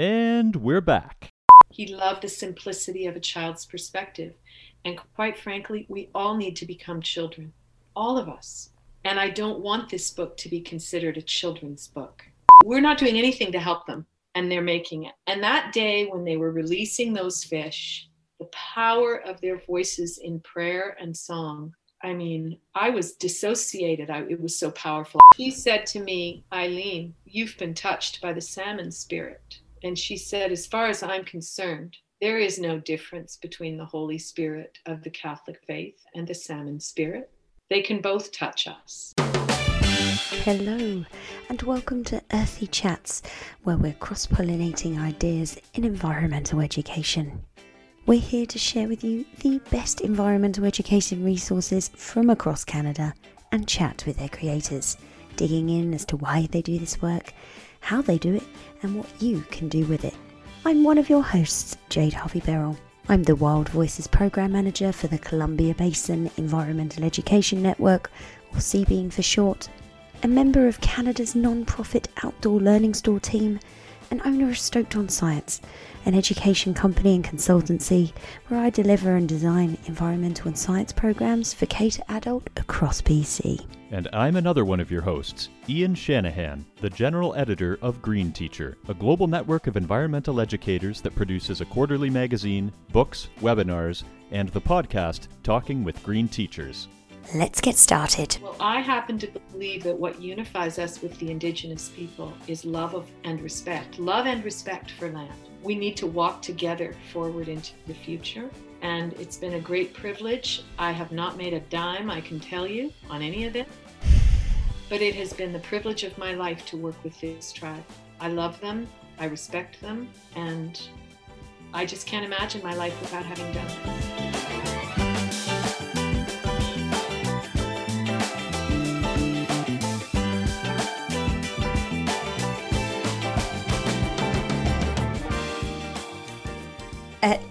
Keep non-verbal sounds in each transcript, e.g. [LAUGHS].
And we're back. He loved the simplicity of a child's perspective. And quite frankly, we all need to become children, all of us. And I don't want this book to be considered a children's book. We're not doing anything to help them, and they're making it. And that day when they were releasing those fish, the power of their voices in prayer and song I mean, I was dissociated. I, it was so powerful. He said to me, Eileen, you've been touched by the salmon spirit. And she said, as far as I'm concerned, there is no difference between the Holy Spirit of the Catholic faith and the salmon spirit. They can both touch us. Hello, and welcome to Earthy Chats, where we're cross pollinating ideas in environmental education. We're here to share with you the best environmental education resources from across Canada and chat with their creators, digging in as to why they do this work, how they do it, and what you can do with it. I'm one of your hosts, Jade Harvey Beryl. I'm the Wild Voices Program Manager for the Columbia Basin Environmental Education Network, or CBEEN for short, a member of Canada's non profit outdoor learning store team, and owner of Stoked on Science an education company and consultancy where I deliver and design environmental and science programs for K to adult across BC. And I'm another one of your hosts, Ian Shanahan, the general editor of Green Teacher, a global network of environmental educators that produces a quarterly magazine, books, webinars, and the podcast Talking with Green Teachers. Let's get started. Well, I happen to believe that what unifies us with the Indigenous people is love of and respect. Love and respect for land we need to walk together forward into the future. And it's been a great privilege. I have not made a dime, I can tell you, on any of it. But it has been the privilege of my life to work with this tribe. I love them, I respect them, and I just can't imagine my life without having done this.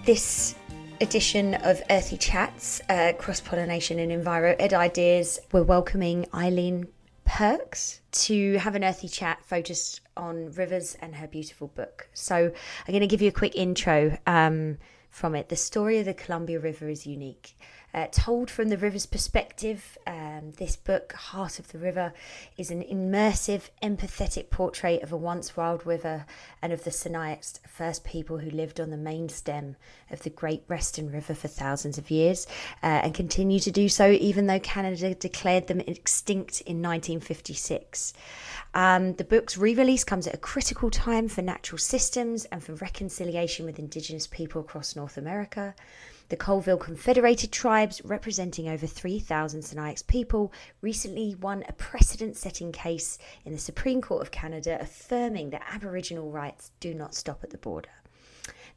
This edition of Earthy Chats, uh, Cross Pollination and Enviro Ed Ideas, we're welcoming Eileen Pearkes to have an earthy chat focused on rivers and her beautiful book. So I'm going to give you a quick intro um, from it. The story of the Columbia River is unique. Uh, told from the river's perspective, um, this book, Heart of the River, is an immersive, empathetic portrait of a once wild river and of the Sinixt, first people who lived on the main stem of the Great Western River for thousands of years uh, and continue to do so even though Canada declared them extinct in 1956. Um, the book's re release comes at a critical time for natural systems and for reconciliation with Indigenous people across North America. The Colville Confederated Tribes, representing over 3,000 Sinixt people, recently won a precedent setting case in the Supreme Court of Canada affirming that Aboriginal rights do not stop at the border.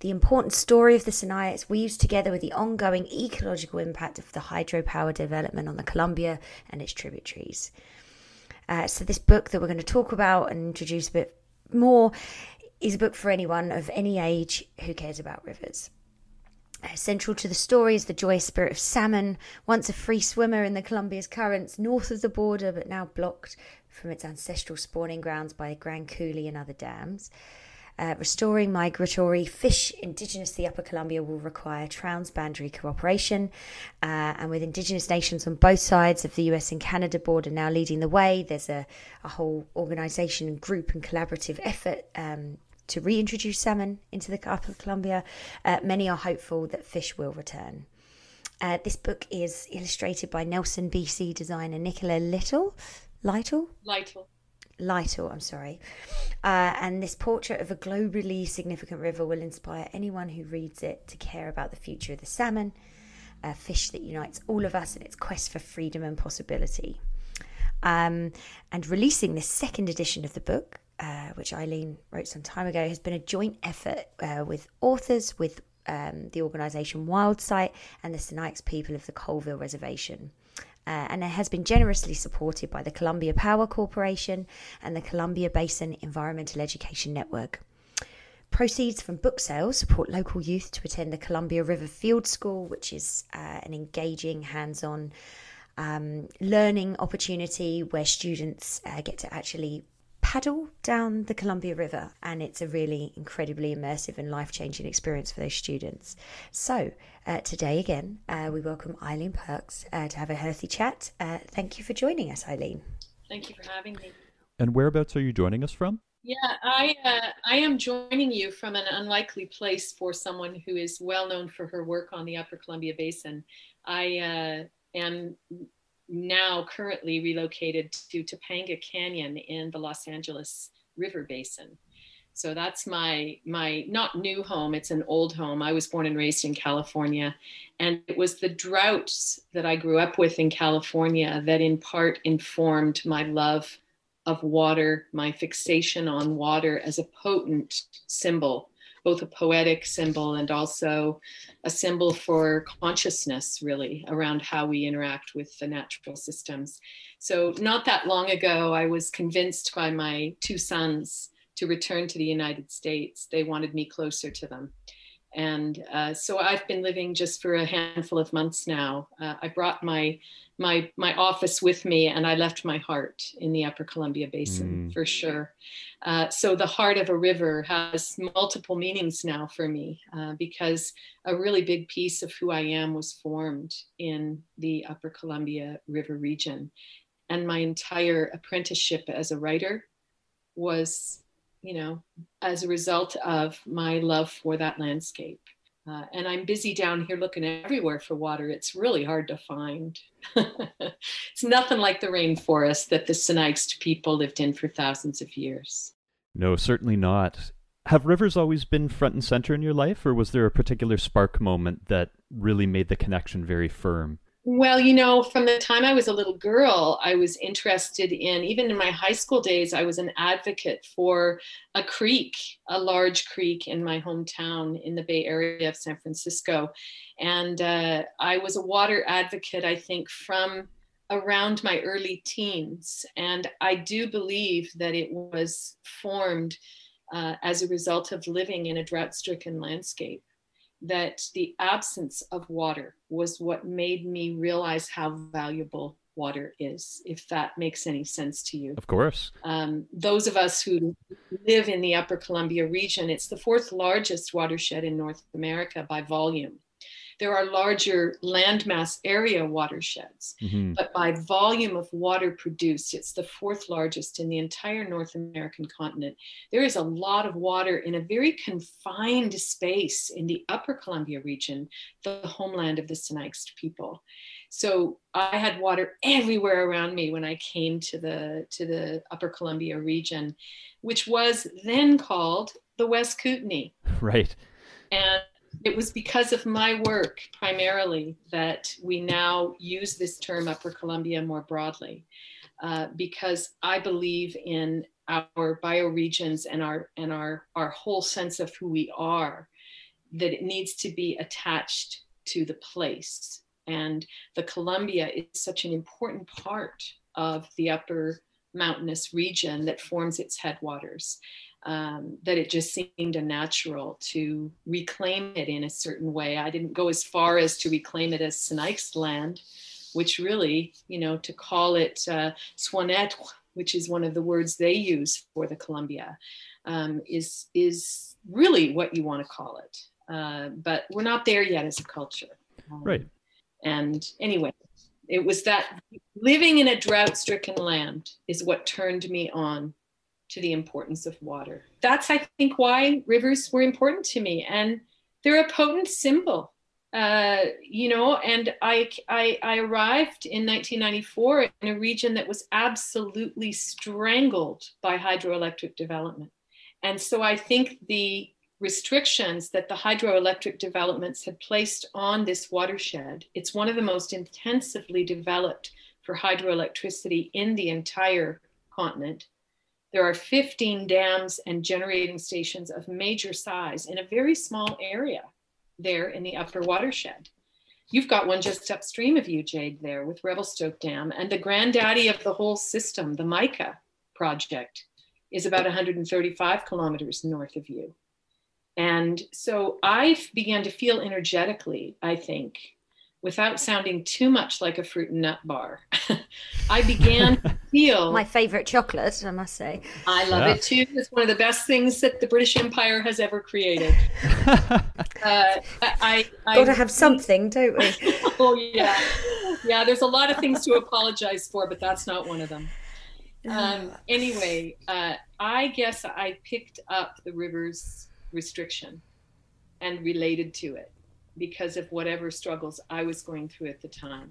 The important story of the Sinixt weaves together with the ongoing ecological impact of the hydropower development on the Columbia and its tributaries. Uh, so, this book that we're going to talk about and introduce a bit more is a book for anyone of any age who cares about rivers. Central to the story is the joyous spirit of salmon, once a free swimmer in the Columbia's currents north of the border, but now blocked from its ancestral spawning grounds by Grand Coulee and other dams. Uh, restoring migratory fish indigenous to the Upper Columbia will require transboundary cooperation, uh, and with Indigenous nations on both sides of the US and Canada border now leading the way, there's a, a whole organisation group and collaborative effort um, to reintroduce salmon into the Upper Columbia, uh, many are hopeful that fish will return. Uh, this book is illustrated by Nelson BC designer Nicola Little. Lytle? Lytle. Lytle, I'm sorry. Uh, and this portrait of a globally significant river will inspire anyone who reads it to care about the future of the salmon, a fish that unites all of us in its quest for freedom and possibility. Um, and releasing this second edition of the book, uh, which Eileen wrote some time ago, has been a joint effort uh, with authors, with um, the organisation Wildsight, and the Sinixt people of the Colville Reservation. Uh, and it has been generously supported by the Columbia Power Corporation and the Columbia Basin Environmental Education Network. Proceeds from book sales support local youth to attend the Columbia River Field School, which is uh, an engaging, hands on um, learning opportunity where students uh, get to actually paddle down the Columbia River, and it's a really incredibly immersive and life changing experience for those students. So, uh, today again, uh, we welcome Eileen Pearkes uh, to have a healthy chat. Uh, thank you for joining us, Eileen. Thank you for having me. And whereabouts are you joining us from? Yeah, I uh, I am joining you from an unlikely place for someone who is well known for her work on the Upper Columbia Basin. I uh, am now currently relocated to Topanga Canyon in the Los Angeles River Basin. So that's my my not new home, it's an old home. I was born and raised in California and it was the droughts that I grew up with in California that in part informed my love of water, my fixation on water as a potent symbol, both a poetic symbol and also a symbol for consciousness, really, around how we interact with the natural systems. So, not that long ago, I was convinced by my two sons to return to the United States. They wanted me closer to them. And uh, so I've been living just for a handful of months now. Uh, I brought my my my office with me, and I left my heart in the Upper Columbia Basin mm. for sure. Uh, so the heart of a river has multiple meanings now for me uh, because a really big piece of who I am was formed in the Upper Columbia River region, and my entire apprenticeship as a writer was you know, as a result of my love for that landscape. Uh, and I'm busy down here looking everywhere for water. It's really hard to find. [LAUGHS] it's nothing like the rainforest that the Sinixt people lived in for thousands of years. No, certainly not. Have rivers always been front and center in your life, or was there a particular spark moment that really made the connection very firm? Well, you know, from the time I was a little girl, I was interested in, even in my high school days, I was an advocate for a creek, a large creek in my hometown in the Bay Area of San Francisco. And uh, I was a water advocate, I think, from around my early teens. And I do believe that it was formed uh, as a result of living in a drought stricken landscape that the absence of water was what made me realize how valuable water is, if that makes any sense to you. Of course. Um, those of us who live in the Upper Columbia region, it's the fourth largest watershed in North America by volume. There are larger landmass area watersheds, mm-hmm. but by volume of water produced, it's the fourth largest in the entire North American continent. There is a lot of water in a very confined space in the upper Columbia region, the homeland of the Sinixt people. So I had water everywhere around me when I came to the to the upper Columbia region, which was then called the West Kootenay. [LAUGHS] Right. And it was because of my work primarily that we now use this term Upper Columbia more broadly, uh, because I believe in our bioregions and our and our our whole sense of who we are, that it needs to be attached to the place. And the Columbia is such an important part of the upper mountainous region that forms its headwaters um, that it just seemed a natural to reclaim it in a certain way. I didn't go as far as to reclaim it as Sinixt land, which really, you know, to call it uh, which is one of the words they use for the Columbia, um, is is really what you want to call it. Uh, but we're not there yet as a culture. Um, right. And anyway, it was that living in a drought-stricken land is what turned me on to the importance of water. That's, I think, why rivers were important to me. And they're a potent symbol, uh, you know. And I, I, I arrived in 1994 in a region that was absolutely strangled by hydroelectric development. And so I think the restrictions that the hydroelectric developments had placed on this watershed, it's one of the most intensively developed for hydroelectricity in the entire continent there are 15 dams and generating stations of major size in a very small area there in the upper watershed. You've got one just upstream of you, Jade, there with Revelstoke Dam. And the granddaddy of the whole system, the MICA project, is about 135 kilometers north of you. And so I began to feel energetically, I think, without sounding too much like a fruit and nut bar, [LAUGHS] I began to [LAUGHS] feel my favorite chocolate, I must say. I love yeah. it too. It's one of the best things that the British Empire has ever created. [LAUGHS] uh, I, I got to have something, don't we? oh yeah, yeah. There's a lot of things to apologize for, but that's not one of them. Um, anyway, uh, I guess I picked up the rivers restriction and related to it because of whatever struggles I was going through at the time.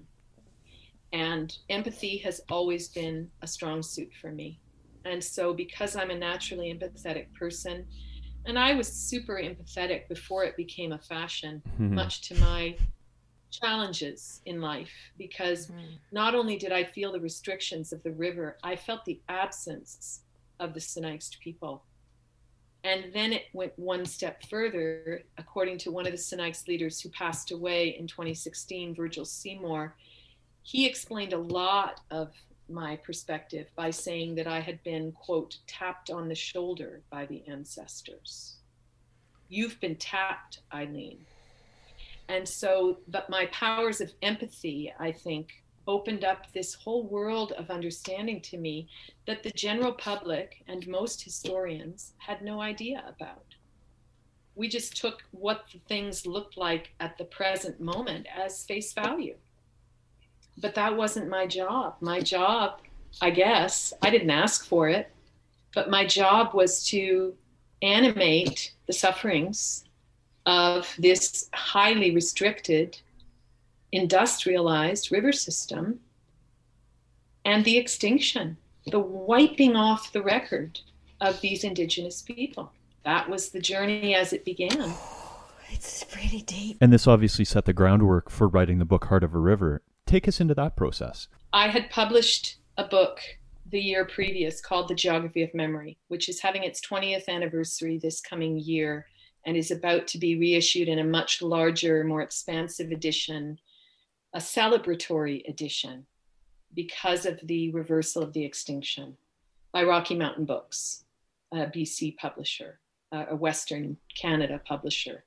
And empathy has always been a strong suit for me. And so, because I'm a naturally empathetic person, and I was super empathetic before it became a fashion, mm-hmm. much to my challenges in life, because mm-hmm. not only did I feel the restrictions of the river, I felt the absence of the Sinixt people and then it went one step further, according to one of the Sinixt leaders who passed away in 2016, Virgil Seymour. He explained a lot of my perspective by saying that I had been, quote, tapped on the shoulder by the ancestors. You've been tapped, Eileen. And so, but my powers of empathy, I think, opened up this whole world of understanding to me that the general public and most historians had no idea about. We just took what the things looked like at the present moment as face value. But that wasn't my job. My job, I guess, I didn't ask for it, but my job was to animate the sufferings of this highly restricted industrialized river system and the extinction, the wiping off the record of these indigenous people. That was the journey as it began. [SIGHS] it's pretty deep. And this obviously set the groundwork for writing the book Heart of a River. Take us into that process. I had published a book the year previous called The Geography of Memory, which is having its 20th anniversary this coming year and is about to be reissued in a much larger, more expansive edition a celebratory edition because of the reversal of the extinction by Rocky Mountain Books, a BC publisher, a Western Canada publisher.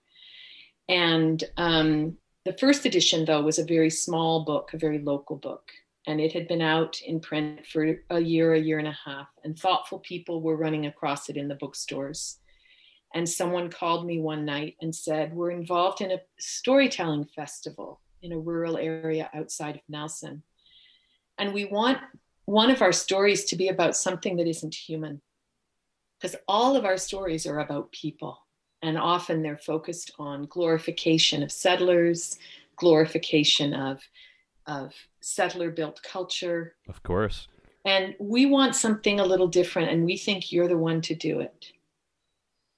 And um, the first edition, though, was a very small book, a very local book. And it had been out in print for a year, a year and a half. And thoughtful people were running across it in the bookstores. And someone called me one night and said, We're involved in a storytelling festival in a rural area outside of Nelson. And we want one of our stories to be about something that isn't human. Because all of our stories are about people. And often they're focused on glorification of settlers, glorification of, of settler built culture. Of course. And we want something a little different, and we think you're the one to do it.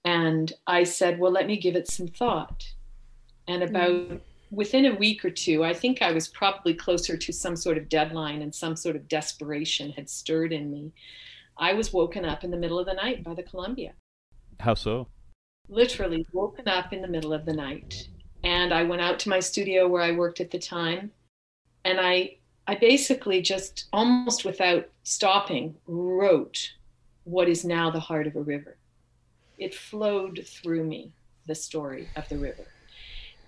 And I said, Well, let me give it some thought. And about mm within a week or two, I think I was probably closer to some sort of deadline and some sort of desperation had stirred in me. I was woken up in the middle of the night by the Columbia. How so? Literally woken up in the middle of the night. And I went out to my studio where I worked at the time. And I, I basically just almost without stopping wrote what is now the heart of a river. It flowed through me, the story of the river.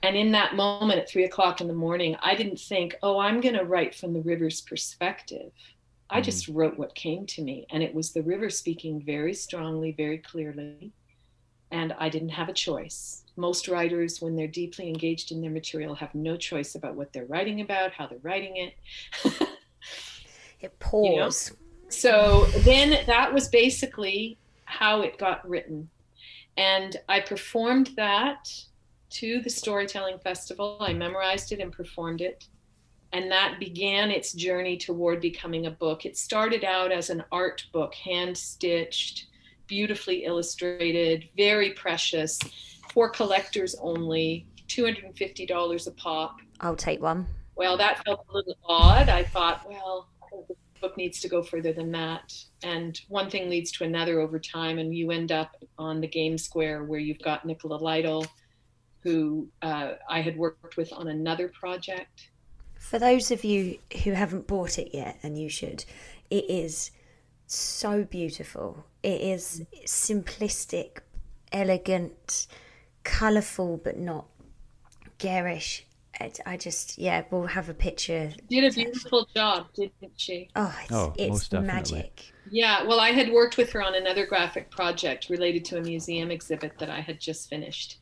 And in that moment at three o'clock in the morning, I didn't think, oh, I'm going to write from the river's perspective. I mm-hmm. just wrote what came to me. And it was the river speaking very strongly, very clearly. And I didn't have a choice. Most writers, when they're deeply engaged in their material, have no choice about what they're writing about, how they're writing it. [LAUGHS] it pours. You know? So then that was basically how it got written. And I performed that to the storytelling festival. I memorized it and performed it. And that began its journey toward becoming a book. It started out as an art book, hand stitched, beautifully illustrated, very precious, for collectors only, $250 a pop. I'll take one. Well, that felt a little odd. I thought, well, the book needs to go further than that. And one thing leads to another over time, and you end up on the game square where you've got Nicola Lytle who uh, I had worked with on another project. For those of you who haven't bought it yet, and you should, it is so beautiful. It is simplistic, elegant, colourful, but not garish. I, I just yeah, we'll have a picture. Did a beautiful job, didn't she? Oh, it's, Oh, it's magic. Yeah, well, I had worked with her on another graphic project related to a museum exhibit that I had just finished.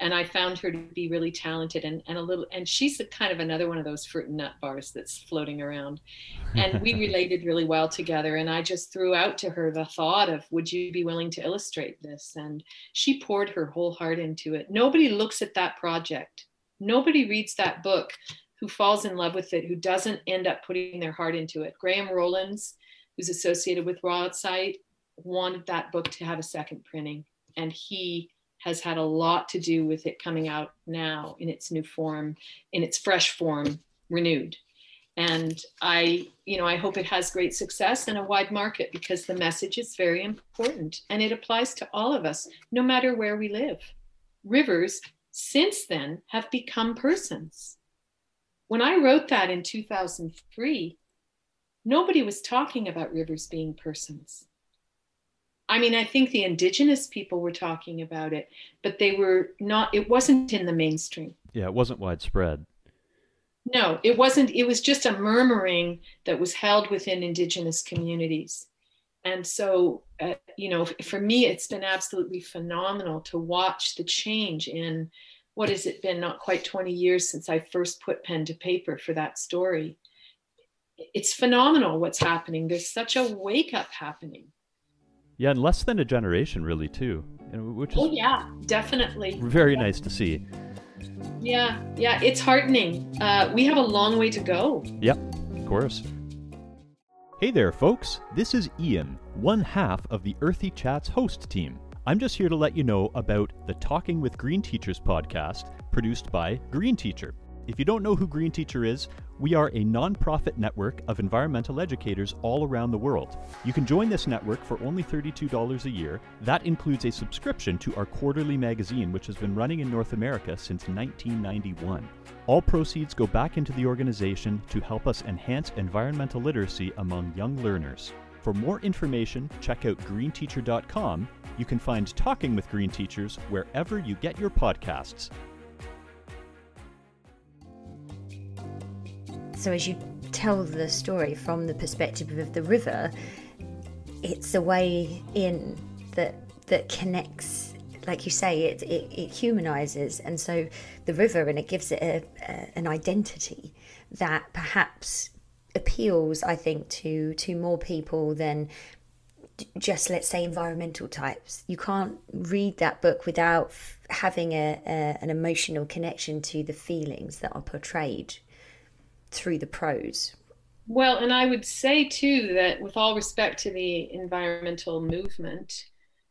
And I found her to be really talented and, and a little, and she's a kind of another one of those fruit and nut bars that's floating around. And we [LAUGHS] related really well together. And I just threw out to her the thought of, would you be willing to illustrate this? And she poured her whole heart into it. Nobody looks at that project, nobody reads that book who falls in love with it, who doesn't end up putting their heart into it. Graham Rollins, who's associated with Broadside, wanted that book to have a second printing, and he has had a lot to do with it coming out now in its new form, in its fresh form, renewed. And I, you know, I hope it has great success and a wide market because the message is very important and it applies to all of us, no matter where we live. Rivers, since then, have become persons. When I wrote that in 2003, nobody was talking about rivers being persons. I mean, I think the indigenous people were talking about it, but they were not, it wasn't in the mainstream. Yeah, it wasn't widespread. No, it wasn't, it was just a murmuring that was held within indigenous communities. And so, uh, you know, for me, it's been absolutely phenomenal to watch the change in what has it been, not quite 20 years since I first put pen to paper for that story. It's phenomenal what's happening. There's such a wake up happening. Yeah, in less than a generation, really, too, and which is Oh, yeah, definitely. very nice to see. Yeah, yeah, it's heartening. Uh, we have a long way to go. Yep, of course. Hey there, folks. This is Ian, one half of the Earthy Chats host team. I'm just here to let you know about the Talking with Green Teachers podcast produced by Green Teacher. If you don't know who Green Teacher is, we are a nonprofit network of environmental educators all around the world. You can join this network for only $32 a year. That includes a subscription to our quarterly magazine, which has been running in North America since 1991. All proceeds go back into the organization to help us enhance environmental literacy among young learners. For more information, check out greenteacher.com. You can find Talking with Green Teachers wherever you get your podcasts. So as you tell the story from the perspective of the river, it's a way in that that connects like you say it, it, it humanizes. And so the river and it gives it a, a, an identity that perhaps appeals i think to to more people than just let's say environmental types. You can't read that book without having a, a an emotional connection to the feelings that are portrayed through the prose Well, and I would say too that with all respect to the environmental movement,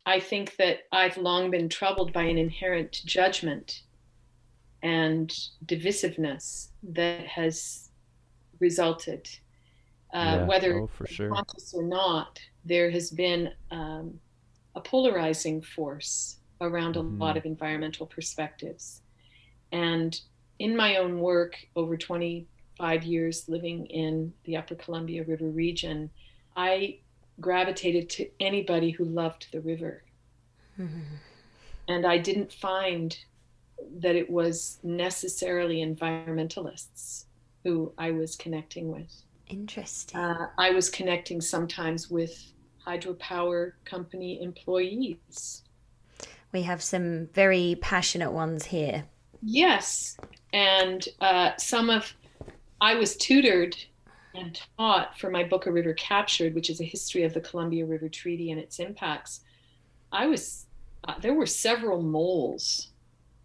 I think that I've long been troubled by an inherent judgment and divisiveness that has resulted. Uh, Yeah. Whether Oh, for sure. conscious or not, there has been um, a polarizing force around a Mhm. lot of environmental perspectives. And in my own work over 25 years living in the Upper Columbia River region, I gravitated to anybody who loved the river. [LAUGHS] And I didn't find that it was necessarily environmentalists who I was connecting with. interesting Uh, I was connecting sometimes with hydropower company employees. we have some very passionate ones here Yes, and uh, some of I was tutored and taught for my book A River Captured, which is a history of the Columbia River Treaty and its impacts. I was uh, there were several moles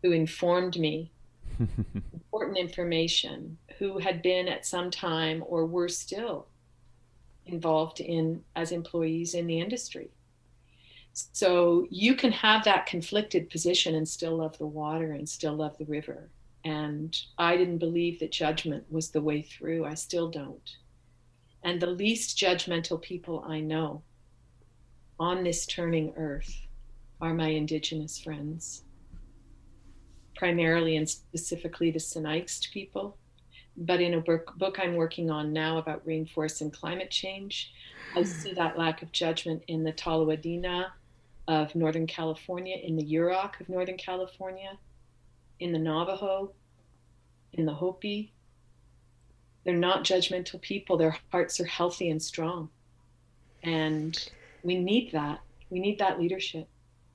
who informed me [LAUGHS] important information who had been at some time or were still involved in as employees in the industry. So you can have that conflicted position and still love the water and still love the river. And I didn't believe that judgment was the way through. I still don't. And the least judgmental people I know on this turning earth are my indigenous friends, primarily and specifically the Sinixt people. But in a book, book I'm working on now about rainforests and climate change, I hmm. see that lack of judgment in the Tolowa Dee-ni' of Northern California, in the Yurok of Northern California, in the Navajo, in the Hopi. They're not judgmental people. Their hearts are healthy and strong. And we need that. We need that leadership.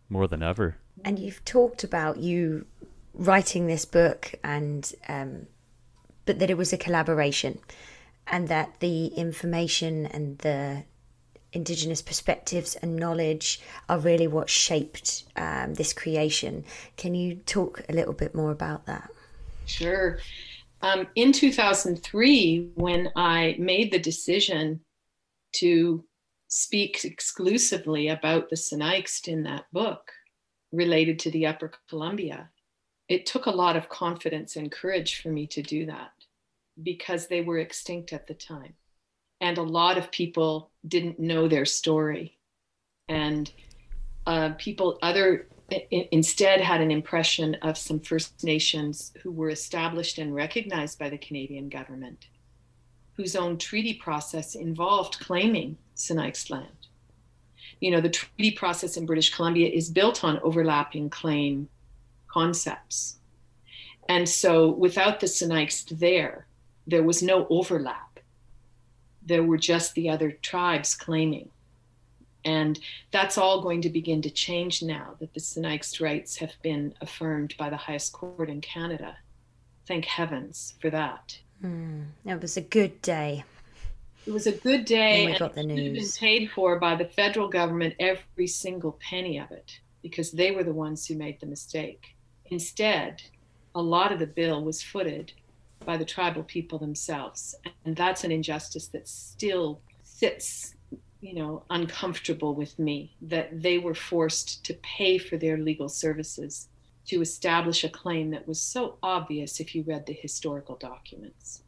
More than ever. And you've talked about you writing this book and um, but that it was a collaboration and that the information and the indigenous perspectives and knowledge are really what shaped um, this creation. Can you talk a little bit more about that? Sure. Um, in 2003 when i made the decision to speak exclusively about the Sinixt in that book related to the Upper Columbia, it took a lot of confidence and courage for me to do that because they were extinct at the time. And a lot of people didn't know their story. And uh, people, other, instead had an impression of some First Nations who were established and recognized by the Canadian government, whose own treaty process involved claiming Sinixt land. You know, the treaty process in British Columbia is built on overlapping claim concepts. And so without the Sinixt there, there was no overlap. There were just the other tribes claiming. And that's all going to begin to change now that the Sinixt rights have been affirmed by the highest court in Canada. Thank heavens for that. Mm, it was a good day. It was a good day. When we got the news. been paid for by the federal government every single penny of it because they were the ones who made the mistake. Instead, a lot of the bill was footed by the tribal people themselves. And that's an injustice that still sits, you know, uncomfortable with me that they were forced to pay for their legal services to establish a claim that was so obvious if you read the historical documents.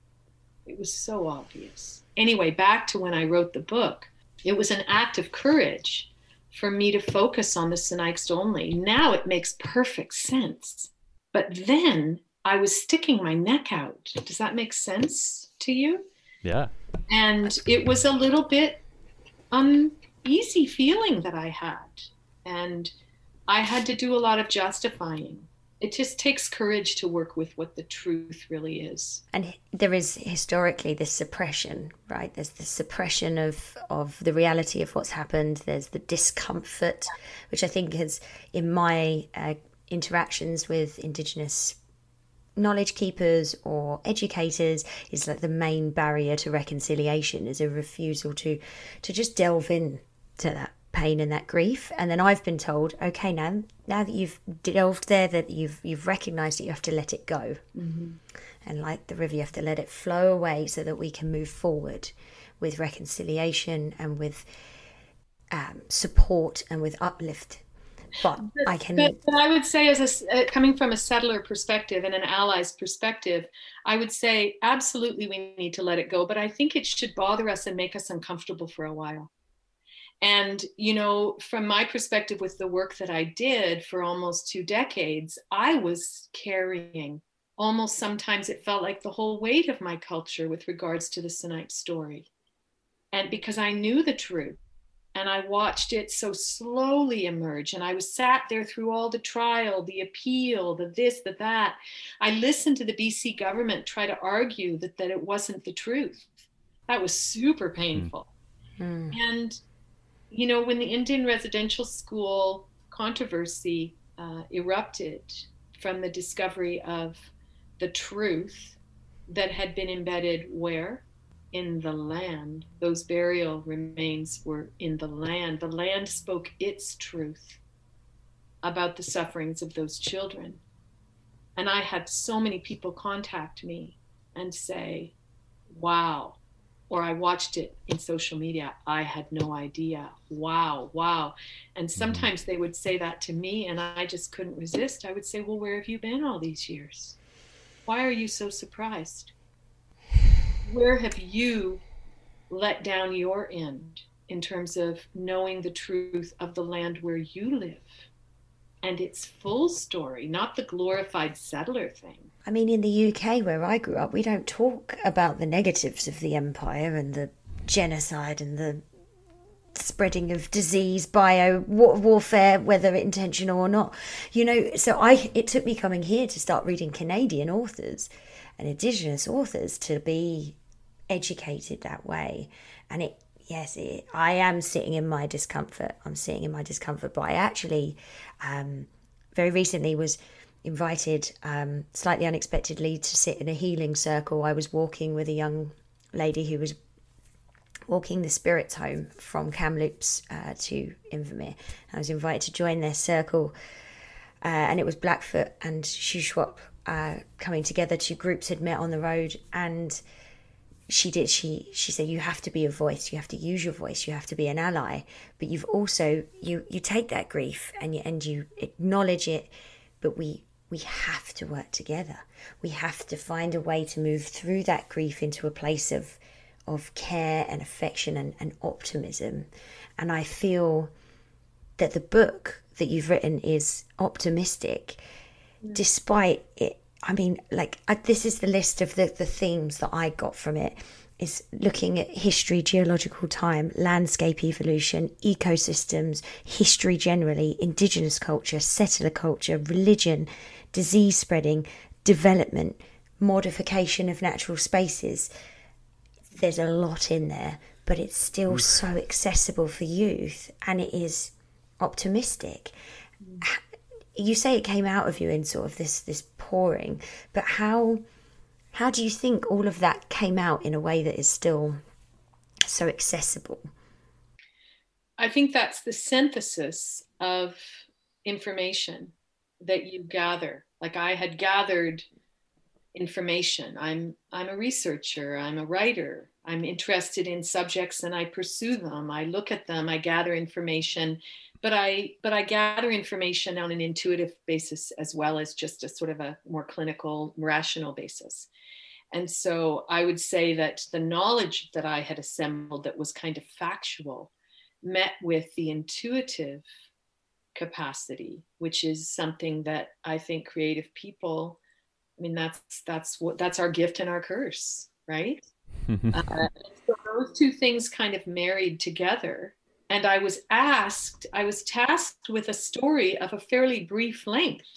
It was so obvious. Anyway, back to when I wrote the book, it was an act of courage for me to focus on the Sinixt only. Now it makes perfect sense. But then I was sticking my neck out. Does that make sense to you? Yeah. And it was a little bit uneasy feeling that I had. And I had to do a lot of justifying. It just takes courage to work with what the truth really is. And there is historically this suppression, right? There's the suppression of of the reality of what's happened. There's the discomfort, which I think has, in my uh, interactions with Indigenous knowledge keepers or educators is like the main barrier to reconciliation is a refusal to to just delve in to that pain and that grief. And then i've been told okay now now that you've delved there that you've you've recognized that you have to let it go. Mm-hmm. and like the river you have to let it flow away so that we can move forward with reconciliation and with um, support and with uplift but, but I can. But, but, I would say, as a uh, coming from a settler perspective and an ally's perspective, I would say absolutely we need to let it go. But I think it should bother us and make us uncomfortable for a while. And you know, from my perspective, with the work that I did for almost two decades, I was carrying almost sometimes it felt like the whole weight of my culture with regards to the Sinixt story. And because I knew the truth and I watched it so slowly emerge. And I was sat there through all the trial, the appeal, the this, the that. I listened to the BC government try to argue that, that it wasn't the truth. That was super painful. Mm. And, you know, when the Indian residential school controversy uh, erupted from the discovery of the truth that had been embedded where? In the land. Those burial remains were in the land. The land spoke its truth about the sufferings of those children. And I had so many people contact me and say, wow. Or I watched it in social media. I had no idea. Wow, wow. And mm-hmm. sometimes they would say that to me, and I just couldn't resist. I would say, Well, where have you been all these years? Why are you so surprised? Where have you let down your end in terms of knowing the truth of the land where you live and its full story, not the glorified settler thing? I mean, in the UK where I grew up, we don't talk about the negatives of the empire and the genocide and the spreading of disease, bio warfare, whether intentional or not. You know, so I it took me coming here to start reading Canadian authors and Indigenous authors to be educated that way, and it yes, it, I am sitting in my discomfort. I'm sitting in my discomfort, but I actually um, very recently was invited um, slightly unexpectedly to sit in a healing circle. I was walking with a young lady who was walking the spirits home from Kamloops uh, to Invermere. I was invited to join their circle, uh, and it was Blackfoot and Shuswap uh, coming together. Two groups had met on the road, and she did. She she said, "You have to be a voice. You have to use your voice. You have to be an ally. But you've also you you take that grief and you and you acknowledge it. But we we have to work together. We have to find a way to move through that grief into a place of of care and affection and, and optimism. And I feel that the book that you've written is optimistic, mm. despite it. I mean, like, I, this is the list of the, the themes that I got from it. is looking at history, geological time, landscape evolution, ecosystems, history generally, indigenous culture, settler culture, religion, disease spreading, development, modification of natural spaces there's a lot in there, but it's still mm. so accessible for youth and it is optimistic. Mm. You say it came out of you in sort of this this pouring, but how how do you think all of that came out in a way that is still so accessible? I think that's the synthesis of information that you gather. Like I had gathered information. I'm I'm a researcher, I'm a writer. I'm interested in subjects and I pursue them. I look at them, I gather information, but I but I gather information on an intuitive basis as well as just a sort of a more clinical, rational basis. And so I would say that the knowledge that I had assembled that was kind of factual met with the intuitive capacity, which is something that I think creative people I mean, that's that's what that's our gift and our curse, right? [LAUGHS] uh, so those two things kind of married together. And I was asked, I was tasked with a story of a fairly brief length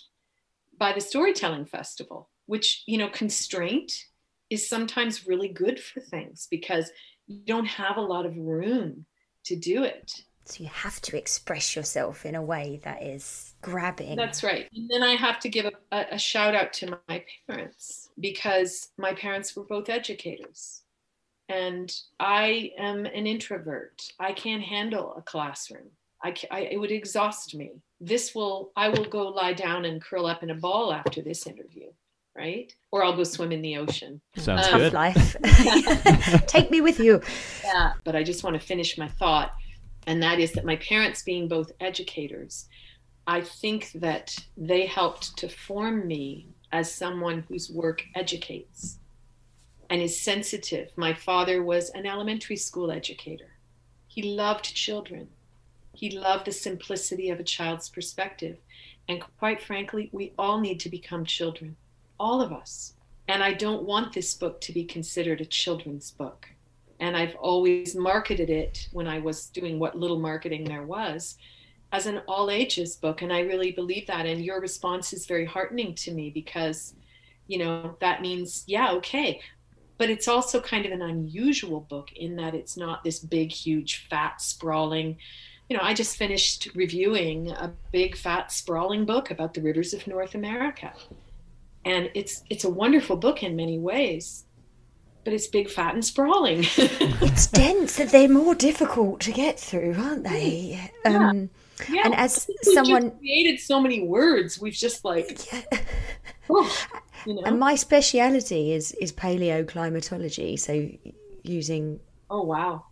by the Storytelling Festival, which, you know, constraint is sometimes really good for things because you don't have a lot of room to do it. So you have to express yourself in a way that is grabbing. That's right. And then I have to give a, a, shout out to my parents because my parents were both educators. And I am an introvert. I can't handle a classroom. I, I, it would exhaust me. This will, I will go lie down and curl up in a ball after this interview, right? Or I'll go swim in the ocean. Sounds um, good. life. [LAUGHS] Take me with you. Yeah, but I just want to finish my thought and that is that my parents being both educators i think that they helped to form me as someone whose work educates and is sensitive my father was an elementary school educator he loved children he loved the simplicity of a child's perspective and quite frankly we all need to become children all of us and i don't want this book to be considered a children's book and I've always marketed it when I was doing what little marketing there was as an all ages book. And I really believe that. And your response is very heartening to me because, you know, that means, yeah, okay. But it's also kind of an unusual book in that it's not this big, huge, fat, sprawling. You know, I just finished reviewing a big, fat, sprawling book about the rivers of North America. And it's it's a wonderful book in many ways but it's big, fat, and sprawling. [LAUGHS] it's dense. That they're more difficult to get through, aren't they? Yeah. Um, yeah. And as someone created so many words, we've just like. Yeah. Oh, [LAUGHS] you know? And my speciality is is paleoclimatology, so using. Oh wow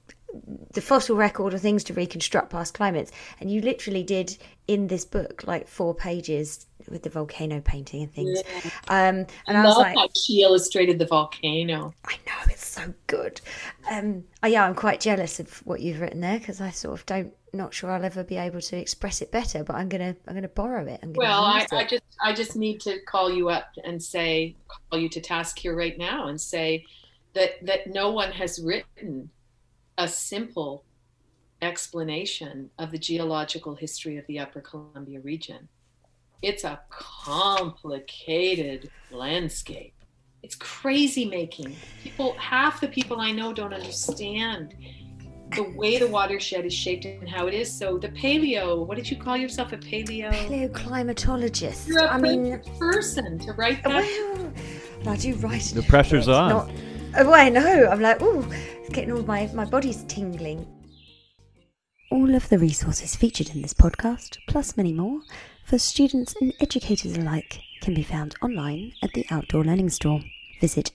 the fossil record of things to reconstruct past climates. And you literally did in this book like four pages with the volcano painting and things. Yeah. Um, and I, I was like, how she illustrated the volcano. I know it's so good. Um, oh, yeah, I'm quite jealous of what you've written there because I sort of don't. Not sure I'll ever be able to express it better, but I'm gonna I'm gonna borrow it. Gonna well, I, I just I just need to call you up and say call you to task here right now and say that that no one has written a simple explanation of the geological history of the Upper Columbia region. It's a complicated landscape. It's crazy making. People, half the people I know don't understand the way the watershed is shaped and how it is. So the paleo, what did you call yourself? A paleo? Paleoclimatologist. You're a I mean, person to write that. well, I do write. The pressure's It's on. Not, oh, I know. I'm like, oh, it's getting all my my body's tingling. All of the resources featured in this podcast, plus many more, for students and educators alike, can be found online at the Outdoor Learning Store. Visit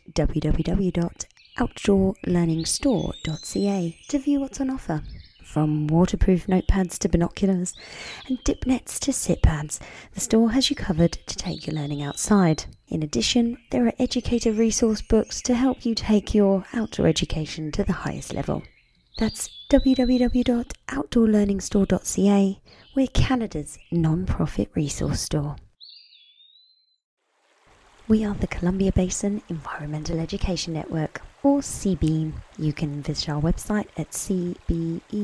www.outdoorlearningstore.ca to view what's on offer. From waterproof notepads to binoculars and dip nets to sit pads, the store has you covered to take your learning outside. In addition, there are educator resource books to help you take your outdoor education to the highest level. That's www.outdoorlearningstore.ca, we're Canada's non-profit resource store. We are the Columbia Basin Environmental Education Network, or CBEEN. You can visit our website at cbeen.ca.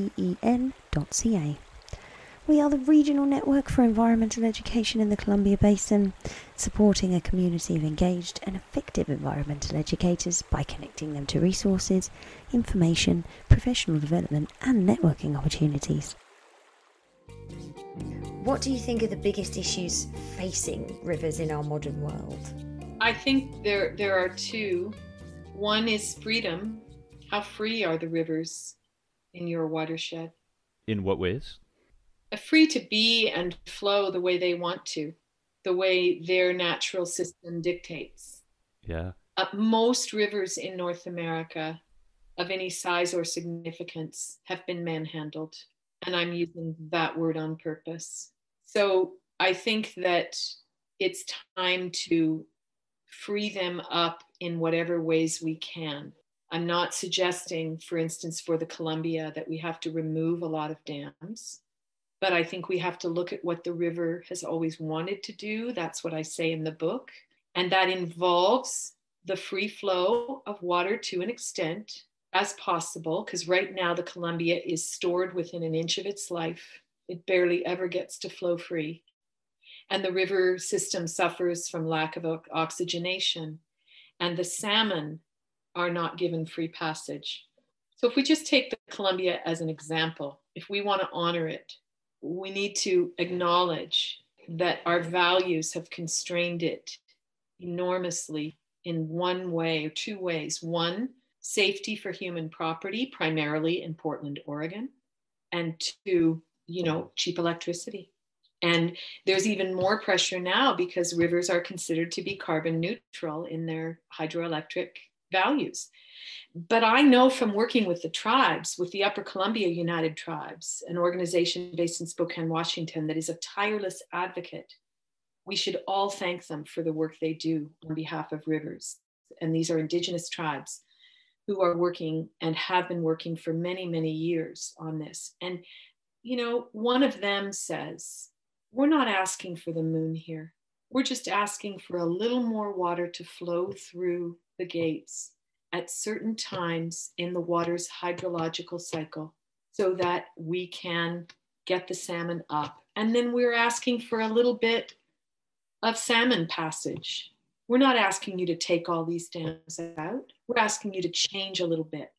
We are the regional network for environmental education in the Columbia Basin, supporting a community of engaged and effective environmental educators by connecting them to resources, information, professional development, and networking opportunities. What do you think are the biggest issues facing rivers in our modern world? I think there there are two. One is freedom. How free are the rivers in your watershed? In what ways? Free to be and flow the way they want to, the way their natural system dictates. Yeah. Uh, most rivers in North America of any size or significance have been manhandled. And I'm using that word on purpose. So I think that it's time to free them up in whatever ways we can. I'm not suggesting, for instance, for the Columbia, that we have to remove a lot of dams, but I think we have to look at what the river has always wanted to do. That's what I say in the book. And that involves the free flow of water to an extent as possible, because right now the Columbia is stored within an inch of its life. It barely ever gets to flow free. And the river system suffers from lack of oxygenation. And the salmon are not given free passage. So, if we just take the Columbia as an example, if we want to honor it, we need to acknowledge that our values have constrained it enormously in one way or two ways. One, safety for human property, primarily in Portland, Oregon, and two, you know, cheap electricity. And there's even more pressure now because rivers are considered to be carbon neutral in their hydroelectric values. But I know from working with the tribes, with the Upper Columbia United Tribes, an organization based in Spokane, Washington, that is a tireless advocate. We should all thank them for the work they do on behalf of rivers. And these are Indigenous tribes who are working and have been working for many, many years on this. And, you know, one of them says, We're not asking for the moon here. We're just asking for a little more water to flow through the gates at certain times in the water's hydrological cycle so that we can get the salmon up. And then we're asking for a little bit of salmon passage. We're not asking you to take all these dams out. We're asking you to change a little bit.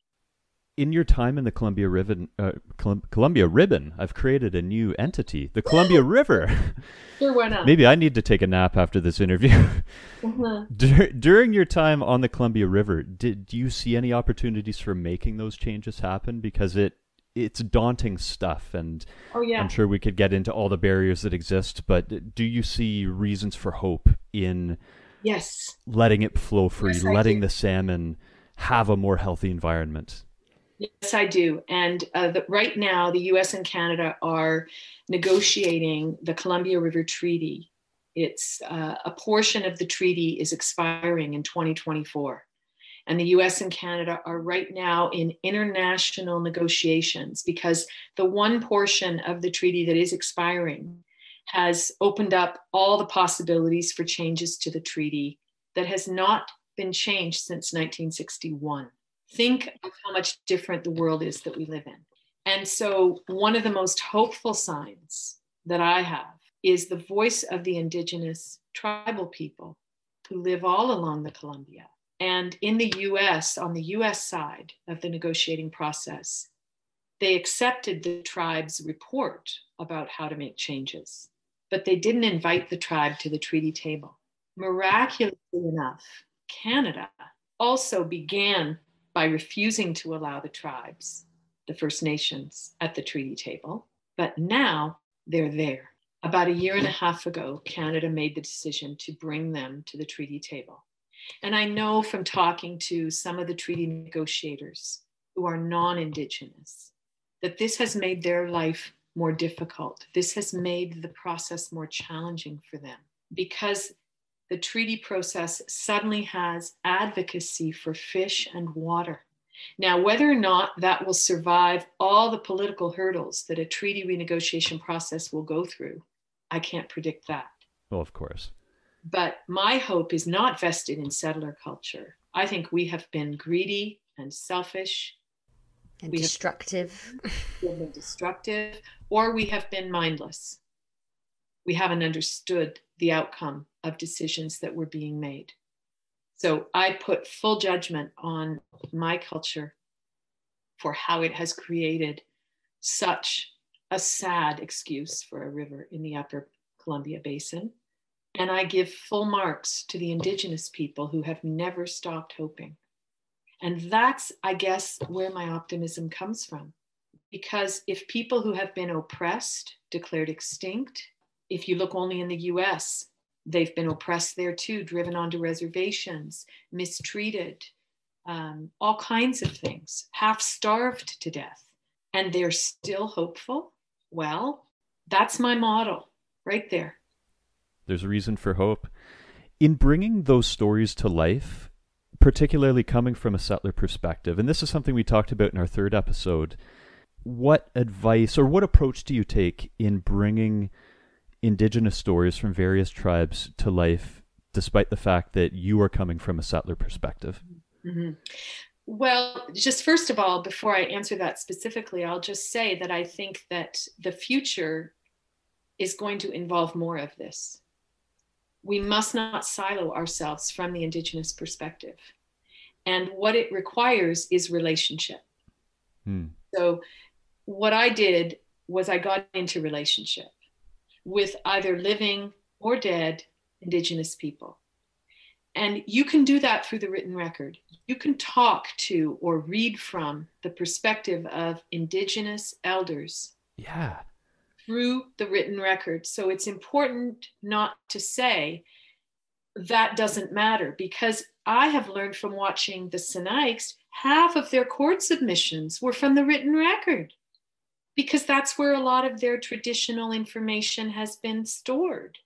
In your time in the Columbia Ribbon, uh, Colum- Columbia Ribbon, I've created a new entity, the Columbia River. [LAUGHS] Sure, why not? Maybe I need to take a nap after this interview. Mhm. [LAUGHS] Dur- During your time on the Columbia River, did do you see any opportunities for making those changes happen? Because it it's daunting stuff, and Oh, yeah. I'm sure we could get into all the barriers that exist. But do you see reasons for hope in Yes. letting it flow free, Yes, letting the salmon have a more healthy environment? Yes, I do. And uh, the, right now, the US and Canada are negotiating the Columbia River Treaty. It's uh, a portion of the treaty is expiring in 2024. And the US and Canada are right now in international negotiations because the one portion of the treaty that is expiring has opened up all the possibilities for changes to the treaty that has not been changed since 1961 think of how much different the world is that we live in. And so, one of the most hopeful signs that I have is the voice of the indigenous tribal people who live all along the Columbia. And in the US, on the US side of the negotiating process, they accepted the tribe's report about how to make changes, but they didn't invite the tribe to the treaty table. Miraculously enough, Canada also began by refusing to allow the tribes, the First Nations, at the treaty table, but now they're there. About a year and a half ago, Canada made the decision to bring them to the treaty table. And I know from talking to some of the treaty negotiators who are non Indigenous that this has made their life more difficult. This has made the process more challenging for them because the treaty process suddenly has advocacy for fish and water. Now, whether or not that will survive all the political hurdles that a treaty renegotiation process will go through I can't predict that. Well, of course. But my hope is not vested in settler culture. I think we have been greedy and selfish. And we destructive. Have, we have been destructive, or we have been mindless. We haven't understood the outcome of decisions that were being made. So I put full judgment on my culture for how it has created such a sad excuse for a river in the upper Columbia Basin. And I give full marks to the indigenous people who have never stopped hoping. And that's, I guess, where my optimism comes from. Because if people who have been oppressed declared extinct, if you look only in the US, they've been oppressed there too, driven onto reservations, mistreated, um, all kinds of things, half starved to death. And they're still hopeful well, that's my model right there. There's a reason for hope. In bringing those stories to life, particularly coming from a settler perspective, and this is something we talked about in our third episode, what advice or what approach do you take in bringing indigenous stories from various tribes to life, despite the fact that you are coming from a settler perspective? Mm-hmm. Well, just first of all, before I answer that specifically, I'll just say that I think that the future is going to involve more of this. We must not silo ourselves from the Indigenous perspective. And what it requires is relationship. Hmm. So, what I did was I got into relationship with either living or dead Indigenous people. And you can do that through the written record. You can talk to or read from the perspective of Indigenous elders. Yeah. Through the written record. So it's important not to say that doesn't matter because I have learned from watching the Sinixt, half of their court submissions were from the written record because that's where a lot of their traditional information has been stored.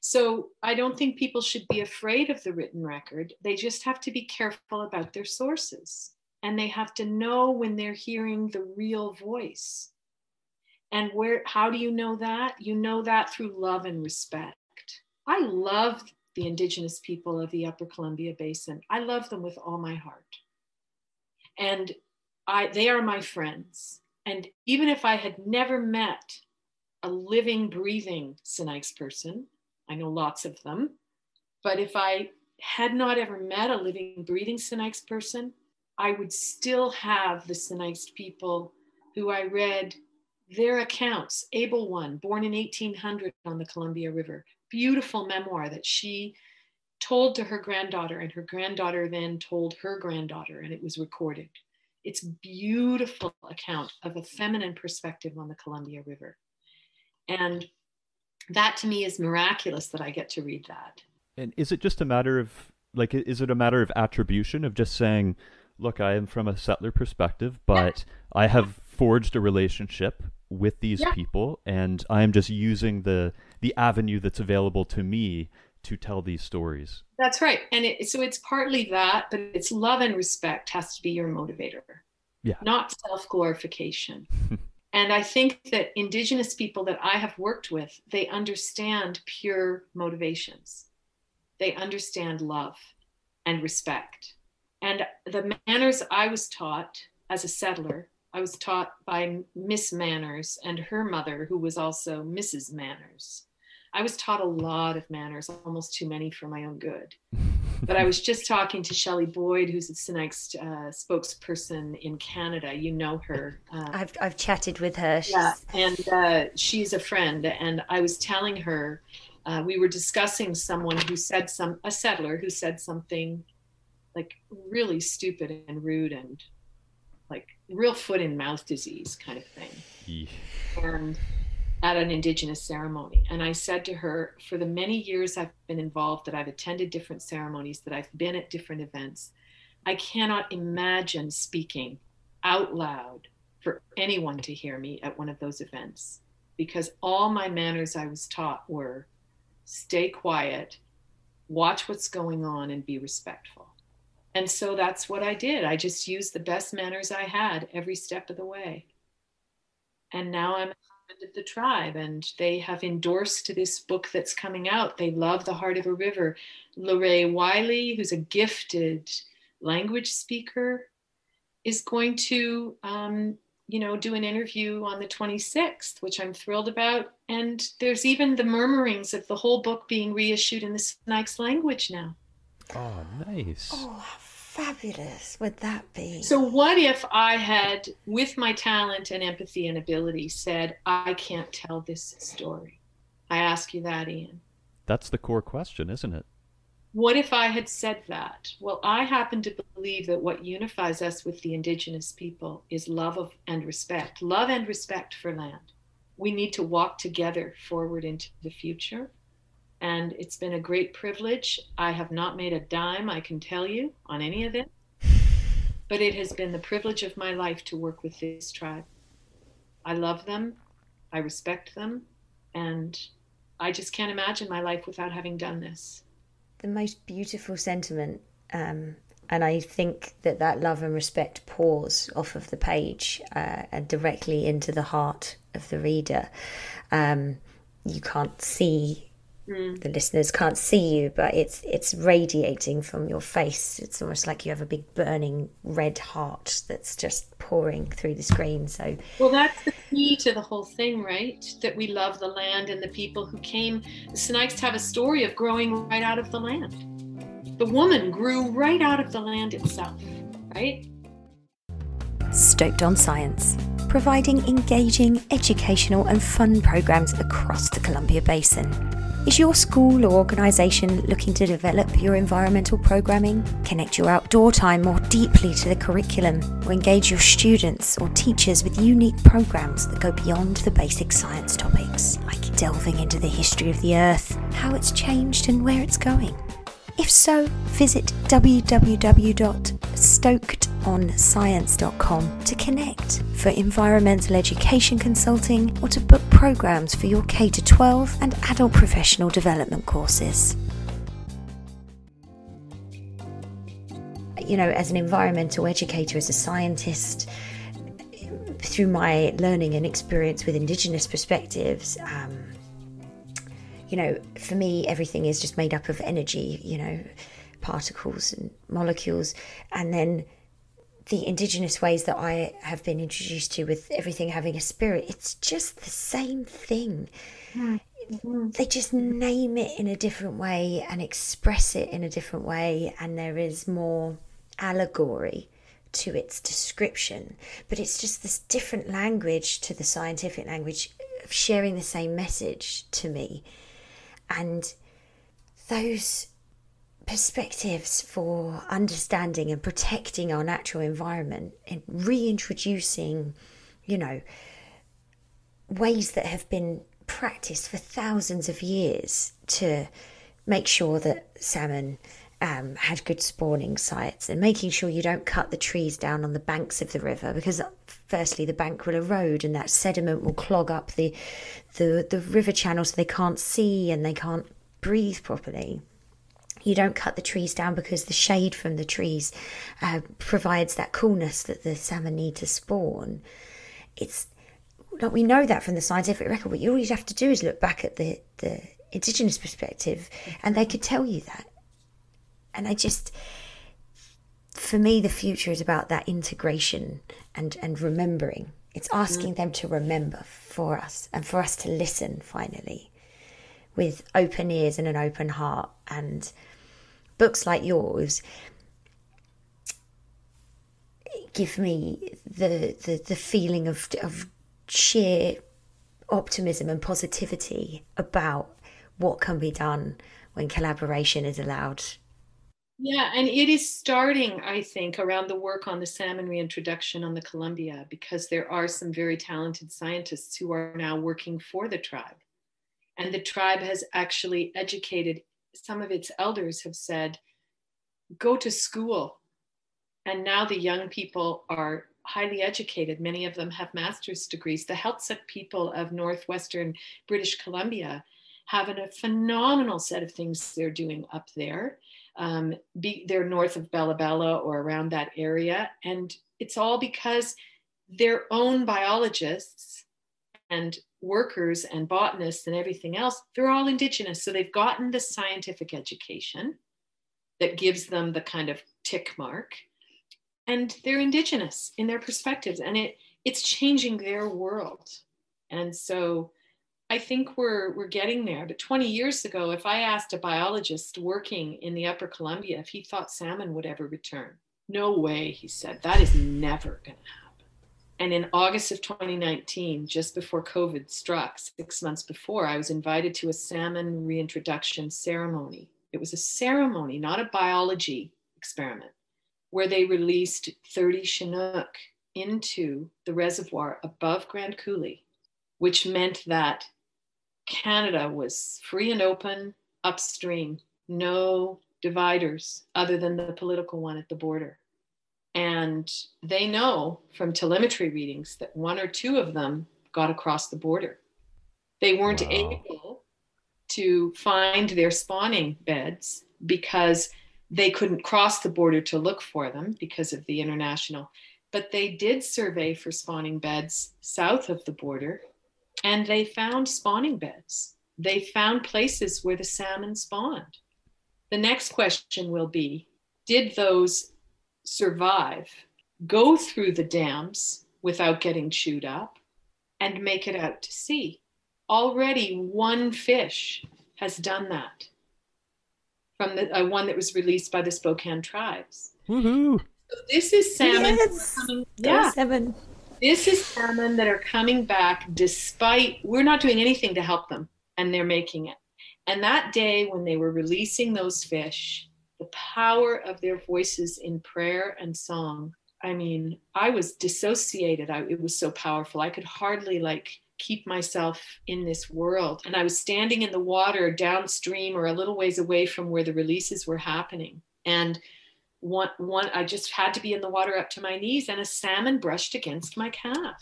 So I don't think people should be afraid of the written record. They just have to be careful about their sources. And they have to know when they're hearing the real voice. And where how do you know that? You know that through love and respect. I love the indigenous people of the upper Columbia Basin. I love them with all my heart. And I they are my friends. And even if I had never met a living, breathing Sinixt person, I know lots of them. But if I had not ever met a living, breathing Sinixt person, I would still have the Sinixt people who I read their accounts. Able One, born in 1800 on the Columbia River, beautiful memoir that she told to her granddaughter, and her granddaughter then told her granddaughter, and it was recorded. It's beautiful account of a feminine perspective on the Columbia River. And that to me is miraculous that I get to read that. And is it just a matter of like is it a matter of attribution of just saying, look, I am from a settler perspective, but yeah. I have forged a relationship with these yeah. people and I am just using the the avenue that's available to me to tell these stories. That's right. And it, so it's partly that, but it's love and respect has to be your motivator. Yeah. Not self-glorification. [LAUGHS] And I think that Indigenous people that I have worked with, they understand pure motivations. They understand love and respect. And the manners I was taught as a settler I was taught by Miss Manners and her mother, who was also Mrs. Manners. I was taught a lot of manners, almost too many for my own good. but I was just talking to Shelley Boyd, who's the Sinixt uh, spokesperson in Canada. You know her. Uh, I've, I've chatted with her. She's... Yeah, and uh, she's a friend. And I was telling her, uh, we were discussing someone who said some, a settler who said something like really stupid and rude and like real foot and mouth disease kind of thing. Yeah. And at an indigenous ceremony. And I said to her, for the many years I've been involved, that I've attended different ceremonies, that I've been at different events, I cannot imagine speaking out loud for anyone to hear me at one of those events because all my manners I was taught were stay quiet, watch what's going on, and be respectful. And so that's what I did. I just used the best manners I had every step of the way. And now I'm the tribe and they have endorsed this book that's coming out. They love The Heart of a River. Lorraine Wiley, who's a gifted language speaker, is going to, um, you know, do an interview on the 26th, which I'm thrilled about. And there's even the murmurings of the whole book being reissued in the Sinixt language now. Oh, nice. Oh, fabulous would that be? So, what if I had, with my talent and empathy and ability, said, I can't tell this story? I ask you that, Ian. That's the core question, isn't it? What if I had said that? Well, I happen to believe that what unifies us with the indigenous people is love of and respect, love and respect for land. We need to walk together forward into the future and it's been a great privilege. I have not made a dime, I can tell you, on any of it, but it has been the privilege of my life to work with this tribe. I love them, I respect them, and I just can't imagine my life without having done this. The most beautiful sentiment. Um, and I think that that love and respect pours off of the page uh, and directly into the heart of the reader. Um, you can't see Mm. The listeners can't see you, but it's it's radiating from your face. It's almost like you have a big burning red heart that's just pouring through the screen. So Well that's the key to the whole thing, right? That we love the land and the people who came. The Sinixt have a story of growing right out of the land. The woman grew right out of the land itself, right? Stoked on Science, providing engaging, educational, and fun programs across the Columbia Basin. Is your school or organisation looking to develop your environmental programming, connect your outdoor time more deeply to the curriculum, or engage your students or teachers with unique programs that go beyond the basic science topics, like delving into the history of the Earth, how it's changed, and where it's going? If so, visit www.stokedonscience.com to connect for environmental education consulting or to book programs for your K 12 and adult professional development courses. You know, as an environmental educator, as a scientist, through my learning and experience with Indigenous perspectives, um, you know, for me, everything is just made up of energy, you know, particles and molecules. And then the indigenous ways that I have been introduced to with everything having a spirit, it's just the same thing. Mm-hmm. They just name it in a different way and express it in a different way, and there is more allegory to its description. But it's just this different language to the scientific language of sharing the same message to me. And those perspectives for understanding and protecting our natural environment and reintroducing, you know, ways that have been practiced for thousands of years to make sure that salmon um, had good spawning sites and making sure you don't cut the trees down on the banks of the river because firstly the bank will erode and that sediment will clog up the the, the river channels so they can't see and they can't breathe properly you don't cut the trees down because the shade from the trees uh, provides that coolness that the salmon need to spawn it's like we know that from the scientific record what you always have to do is look back at the the indigenous perspective and they could tell you that and I just for me, the future is about that integration and, and remembering. It's asking mm. them to remember for us and for us to listen finally with open ears and an open heart. And books like yours give me the, the, the feeling of, of sheer optimism and positivity about what can be done when collaboration is allowed yeah, and it is starting, I think, around the work on the salmon reintroduction on the Columbia, because there are some very talented scientists who are now working for the tribe. And the tribe has actually educated, some of its elders have said, go to school. And now the young people are highly educated. Many of them have master's degrees. The Heiltsuk people of Northwestern British Columbia have a phenomenal set of things they're doing up there um, be, they're north of Bella Bella or around that area. And it's all because their own biologists and workers and botanists and everything else, they're all indigenous. So they've gotten the scientific education that gives them the kind of tick mark. And they're indigenous in their perspectives. And it, it's changing their world. And so I think we're we're getting there. But 20 years ago, if I asked a biologist working in the Upper Columbia if he thought salmon would ever return, no way, he said. That is never going to happen. And in August of 2019, just before COVID struck, six months before, I was invited to a salmon reintroduction ceremony. It was a ceremony, not a biology experiment, where they released 30 Chinook into the reservoir above Grand Coulee, which meant that Canada was free and open upstream, no dividers other than the political one at the border. And they know from telemetry readings that one or two of them got across the border. They weren't wow. able to find their spawning beds because they couldn't cross the border to look for them because of the international. But they did survey for spawning beds south of the border and they found spawning beds. They found places where the salmon spawned. The next question will be Did those survive, go through the dams without getting chewed up, and make it out to sea? Already one fish has done that from the uh, one that was released by the Spokane tribes. Woohoo! So this is salmon. Yes. yeah. Seven. This is salmon that are coming back despite we're not doing anything to help them, and they're making it. And that day when they were releasing those fish, the power of their voices in prayer and song. I mean, I was dissociated. I, it was so powerful. I could hardly like keep myself in this world. And I was standing in the water downstream or a little ways away from where the releases were happening. And one, one, I just had to be in the water up to my knees, and a salmon brushed against my calf.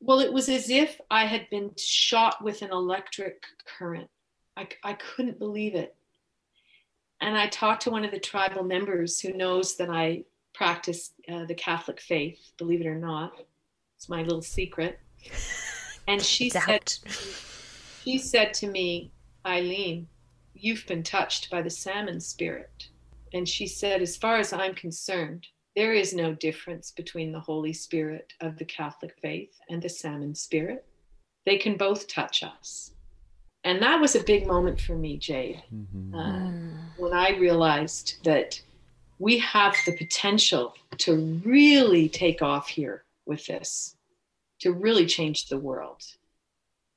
Well, it was as if I had been shot with an electric current. I, I couldn't believe it. And I talked to one of the tribal members who knows that I practice uh, the Catholic faith, believe it or not. It's my little secret. [LAUGHS] And she said, she said to me, Eileen, you've been touched by the salmon spirit. And she said, As far as I'm concerned, there is no difference between the Holy Spirit of the Catholic faith and the salmon spirit. They can both touch us. And that was a big moment for me, Jade, mm-hmm. uh, when I realized that we have the potential to really take off here with this, to really change the world.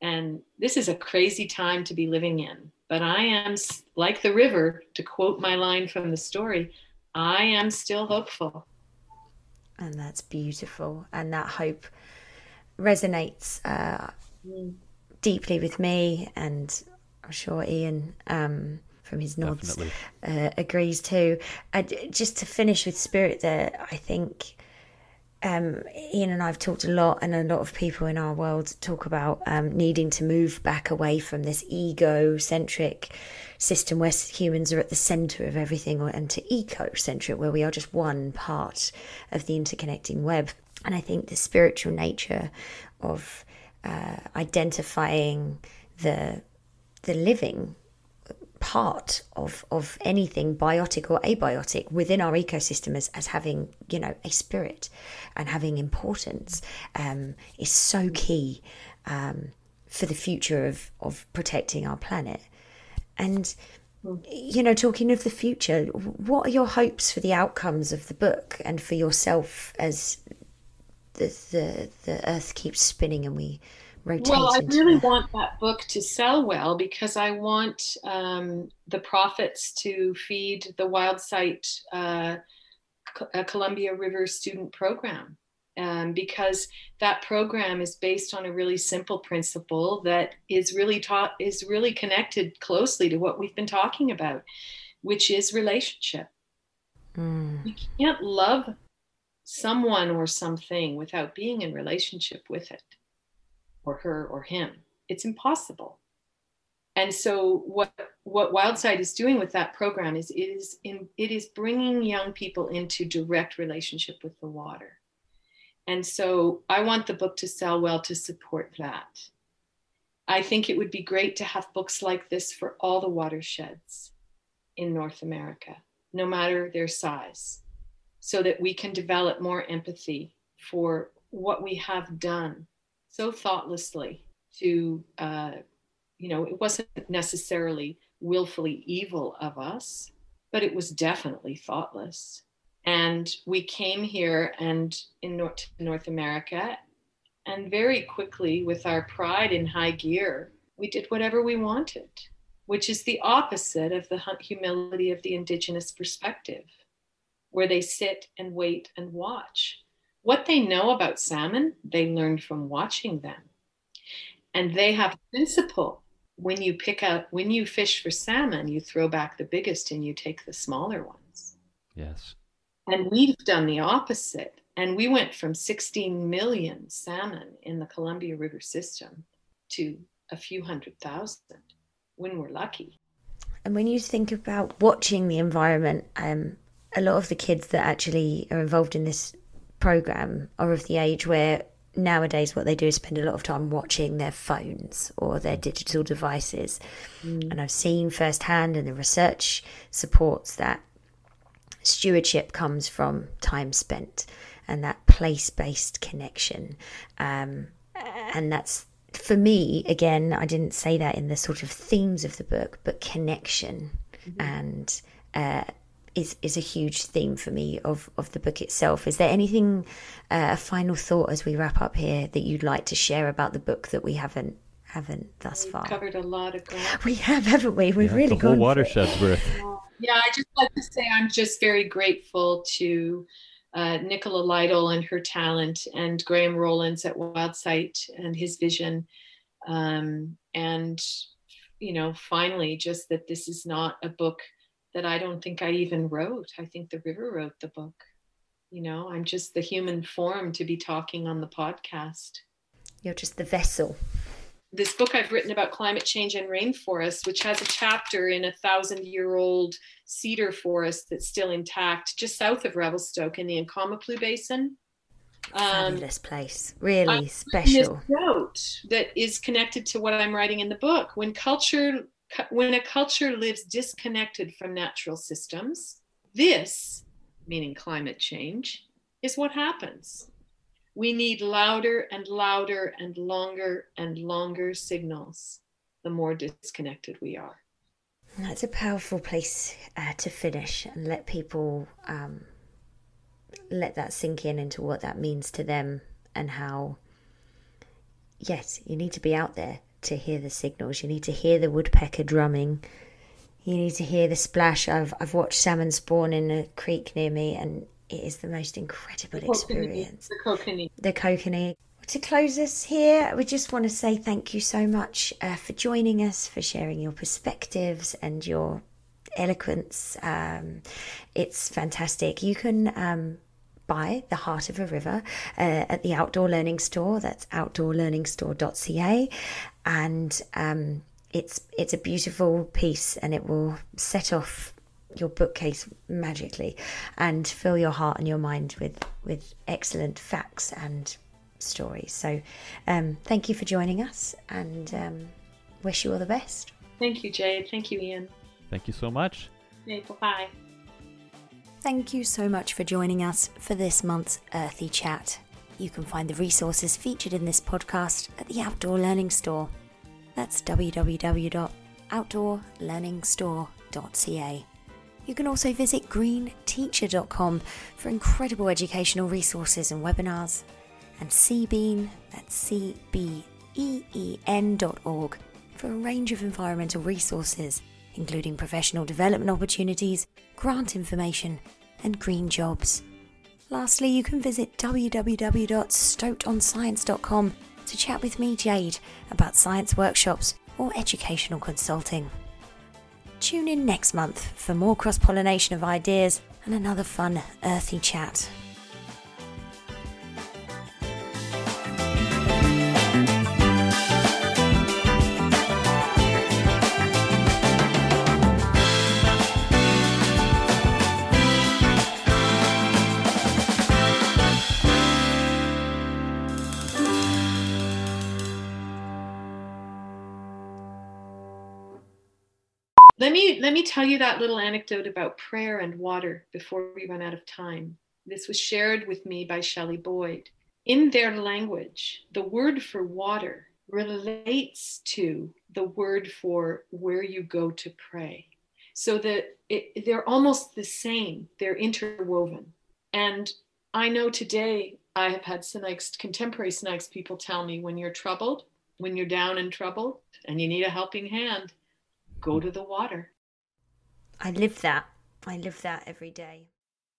And this is a crazy time to be living in. But I am, like the river, to quote my line from the story, I am still hopeful. And that's beautiful. And that hope resonates uh, mm. Deeply with me. And I'm sure Ian, um, from his nods, uh, agrees too. Just to finish with spirit there, I think um, Ian and I have talked a lot, and a lot of people in our world talk about um, needing to move back away from this ego-centric system where humans are at the center of everything, and to eco-centric, where we are just one part of the interconnecting web. And I think the spiritual nature of uh, identifying the the living part of of anything biotic or abiotic within our ecosystem as, as having you know a spirit and having importance um, is so key um, for the future of of protecting our planet. And you know talking of the future what are your hopes for the outcomes of the book and for yourself as the the, the earth keeps spinning and we rotate well i really the... want that book to sell well because i want um, the profits to feed the Wildsight uh, columbia river student program um, because that program is based on a really simple principle that is really taught is really connected closely to what we've been talking about, which is relationship. Mm. You can't love someone or something without being in relationship with it, or her or him. It's impossible. And so, what what Wildsight is doing with that program is is in it is bringing young people into direct relationship with the water and so I want the book to sell well to support that. I think it would be great to have books like this for all the watersheds in North America, no matter their size, so that we can develop more empathy for what we have done so thoughtlessly to, uh, you know, it wasn't necessarily willfully evil of us, but it was definitely thoughtless. And we came here and in North, North America and very quickly with our pride in high gear we did whatever we wanted which is the opposite of the humility of the indigenous perspective where they sit and wait and watch. What they know about salmon they learned from watching them. And they have a principle. When you pick up when you fish for salmon you throw back the biggest and you take the smaller ones. Yes. And we've done the opposite. And we went from 16 million salmon in the Columbia River system to a few hundred thousand when we're lucky. And when you think about watching the environment, um, a lot of the kids that actually are involved in this program are of the age where nowadays what they do is spend a lot of time watching their phones or their digital devices. Mm. And I've seen firsthand, and the research supports that stewardship comes from time spent and that place based connection. Um, and that's for me, again, I didn't say that in the sort of themes of the book, but connection mm-hmm. and uh, is is a huge theme for me of of the book itself. Is there anything, uh, a final thought as we wrap up here that you'd like to share about the book that we haven't haven't thus We've far? Covered a lot of ground. [LAUGHS] We have, haven't we? We've yeah, really the whole gone watershed's worth. [LAUGHS] Yeah, I just like to say I'm just very grateful to uh, Nicola Lytle and her talent, and Graham Rowlands at Wildsight and his vision, um, and you know, finally, just that this is not a book that I don't think I even wrote. I think the river wrote the book. You know, I'm just the human form to be talking on the podcast. You're just the vessel this book I've written about climate change and rainforest, which has a chapter in a thousand year old cedar forest that's still intact just south of Revelstoke in the Incomappleux Basin. Um, Fabulous place, really special. This Note that is connected to what I'm writing in the book. When culture, when a culture lives disconnected from natural systems, this, meaning climate change, is what happens. We need louder and louder and longer and longer signals the more disconnected we are. That's a powerful place uh, to finish and let people um, let that sink in into what that means to them and how, yes, you need to be out there to hear the signals. You need to hear the woodpecker drumming. You need to hear the splash. I've I've watched salmon spawn in a creek near me, and it is the most incredible the experience. The kokanee. The kokanee. To close us here, we just want to say thank you so much uh, for joining us, for sharing your perspectives and your eloquence. Um, it's fantastic. You can um, buy The Heart of a River uh, at the Outdoor Learning Store. That's outdoorlearningstore.ca. And um, it's it's a beautiful piece and it will set off your bookcase magically and fill your heart and your mind with with excellent facts and stories so um, thank you for joining us and um, wish you all the best thank you jade thank you ian Thank you so much. Okay, bye. Thank you so much for joining us for this month's Earthy Chat. You can find the resources featured in this podcast at the Outdoor Learning Store. That's www.outdoorlearningstore.ca. You can also visit greenteacher.com for incredible educational resources and webinars, and CBEEN, that's C-B-E-E-N.org, for a range of environmental resources, including professional development opportunities, grant information, and green jobs. Lastly, you can visit www.stokedonscience.com to chat with me, Jade, about science workshops or educational consulting. Tune in next month for more cross pollination of ideas and another fun, earthy chat. Let me tell you that little anecdote about prayer and water before we run out of time. This was shared with me by Shelley Boyd. In their language, the word for water relates to the word for where you go to pray. So that it, they're almost the same, they're interwoven. And I know today I have had Sinixt, contemporary Sinixt people tell me when you're troubled, when you're down and troubled and you need a helping hand, go to the water. I live that. I live that every day.